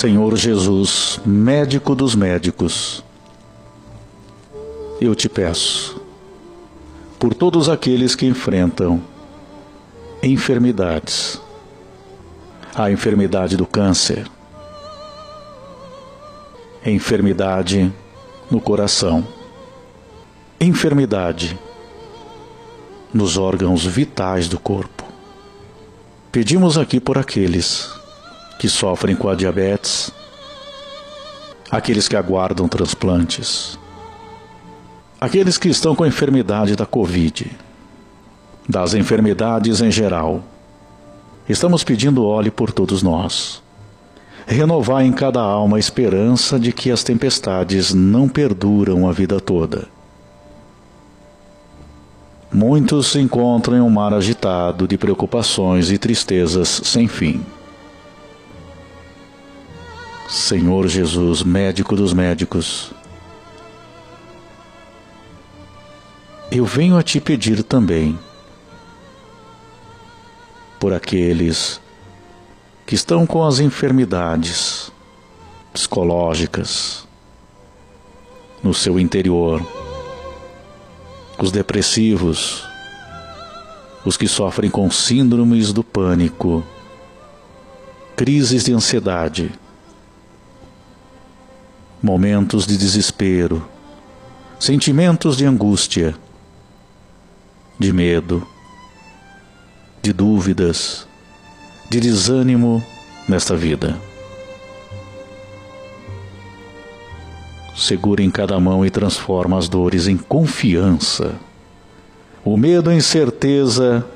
Senhor Jesus, médico dos médicos, eu te peço, por todos aqueles que enfrentam enfermidades, a enfermidade do câncer, enfermidade no coração, enfermidade nos órgãos vitais do corpo. Pedimos aqui por aqueles que sofrem com a diabetes, aqueles que aguardam transplantes, aqueles que estão com a enfermidade da Covid, das enfermidades em geral. Estamos pedindo óleo por todos nós. Renovar em cada alma a esperança de que as tempestades não perduram a vida toda. Muitos se encontram em um mar agitado de preocupações e tristezas sem fim. Senhor Jesus, médico dos médicos, eu venho a te pedir também por aqueles que estão com as enfermidades psicológicas no seu interior, os depressivos, os que sofrem com síndromes do pânico, crises de ansiedade momentos de desespero, sentimentos de angústia, de medo, de dúvidas, de desânimo nesta vida. Segura em cada mão e transforma as dores em confiança, o medo em certeza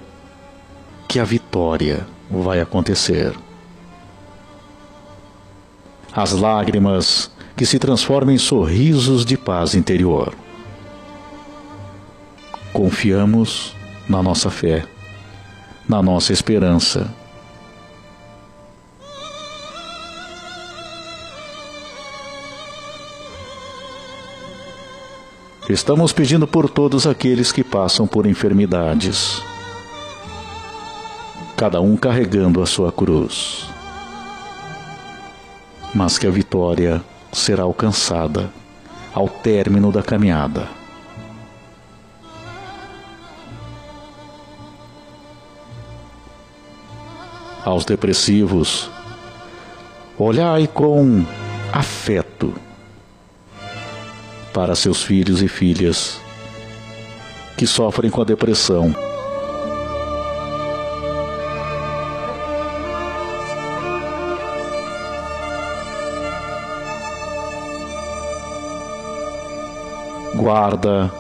que a vitória vai acontecer. As lágrimas que se transforma em sorrisos de paz interior. Confiamos na nossa fé, na nossa esperança. Estamos pedindo por todos aqueles que passam por enfermidades, cada um carregando a sua cruz, mas que a vitória será alcançada ao término da caminhada. Aos depressivos, olhai com afeto para seus filhos e filhas que sofrem com a depressão. Guarda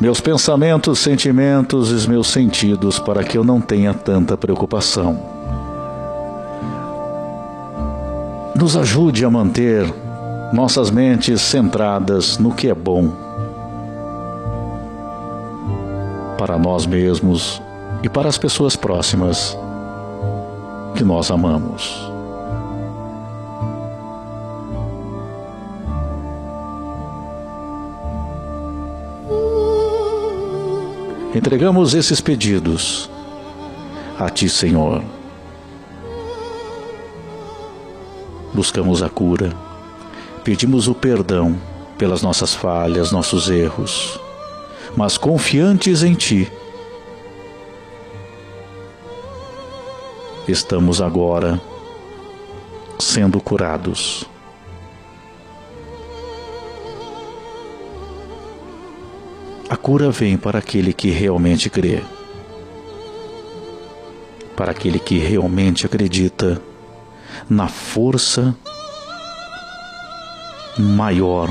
meus pensamentos, sentimentos e meus sentidos para que eu não tenha tanta preocupação. Nos ajude a manter nossas mentes centradas no que é bom para nós mesmos e para as pessoas próximas que nós amamos. Entregamos esses pedidos a Ti, Senhor. Buscamos a cura, pedimos o perdão pelas nossas falhas, nossos erros, mas confiantes em Ti. Estamos agora sendo curados. Cura vem para aquele que realmente crê, para aquele que realmente acredita na força maior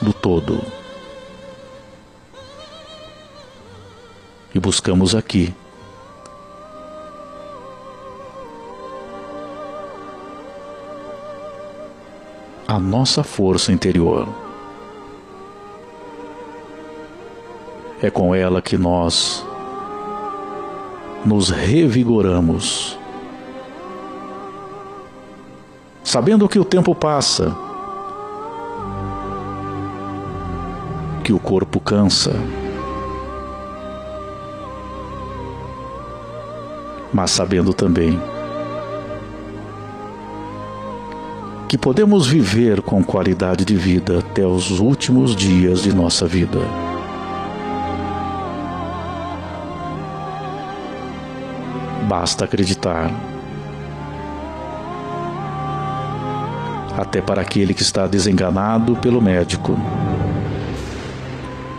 do todo. E buscamos aqui a nossa força interior. É com ela que nós nos revigoramos. Sabendo que o tempo passa, que o corpo cansa, mas sabendo também que podemos viver com qualidade de vida até os últimos dias de nossa vida. Basta acreditar. Até para aquele que está desenganado pelo médico,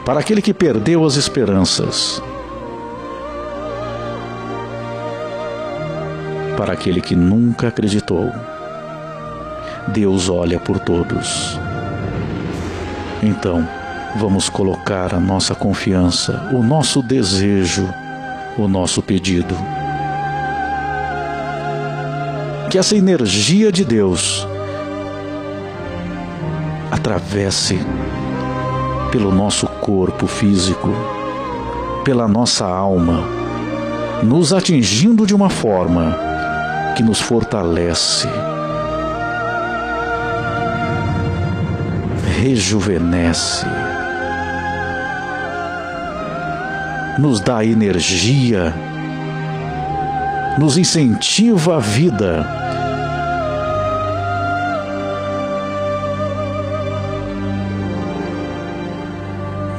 para aquele que perdeu as esperanças, para aquele que nunca acreditou. Deus olha por todos. Então, vamos colocar a nossa confiança, o nosso desejo, o nosso pedido. Que essa energia de Deus atravesse pelo nosso corpo físico, pela nossa alma, nos atingindo de uma forma que nos fortalece, rejuvenesce, nos dá energia, nos incentiva a vida.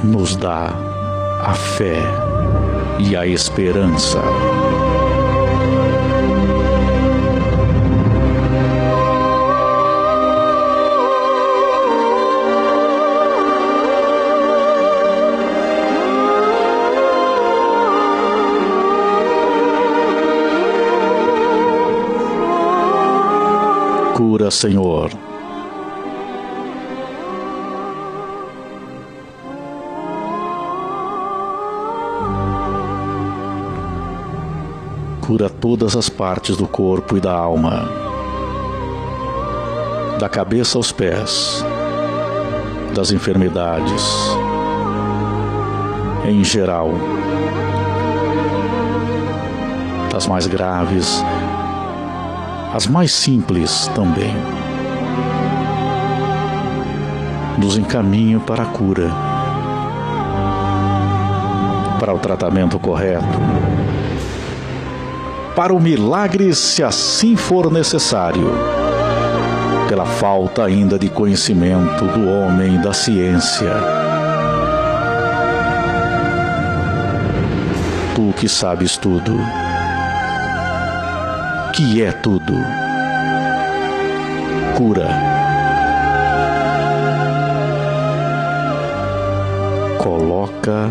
Nos dá a fé e a esperança. cura, Senhor. Cura todas as partes do corpo e da alma, da cabeça aos pés, das enfermidades, em geral, das mais graves. As mais simples também. Nos encaminho para a cura, para o tratamento correto, para o milagre, se assim for necessário, pela falta ainda de conhecimento do homem da ciência. Tu que sabes tudo que é tudo. Cura. Coloca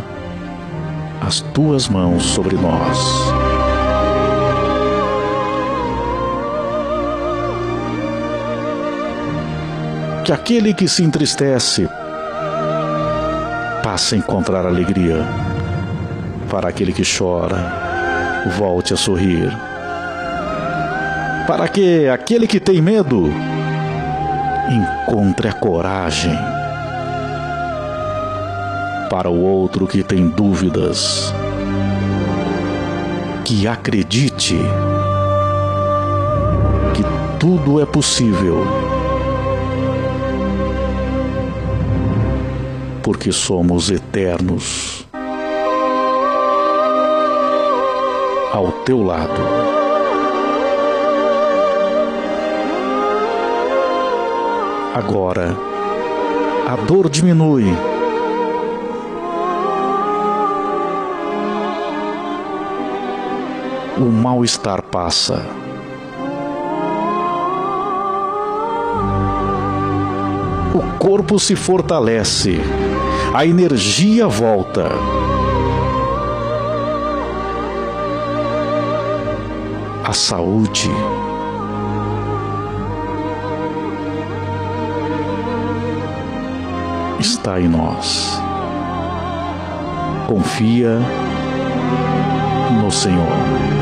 as tuas mãos sobre nós. Que aquele que se entristece passe a encontrar alegria. Para aquele que chora, volte a sorrir para que aquele que tem medo encontre a coragem. Para o outro que tem dúvidas, que acredite que tudo é possível, porque somos eternos ao teu lado. agora. A dor diminui. O mal-estar passa. O corpo se fortalece. A energia volta. A saúde está em nós. Confia no Senhor.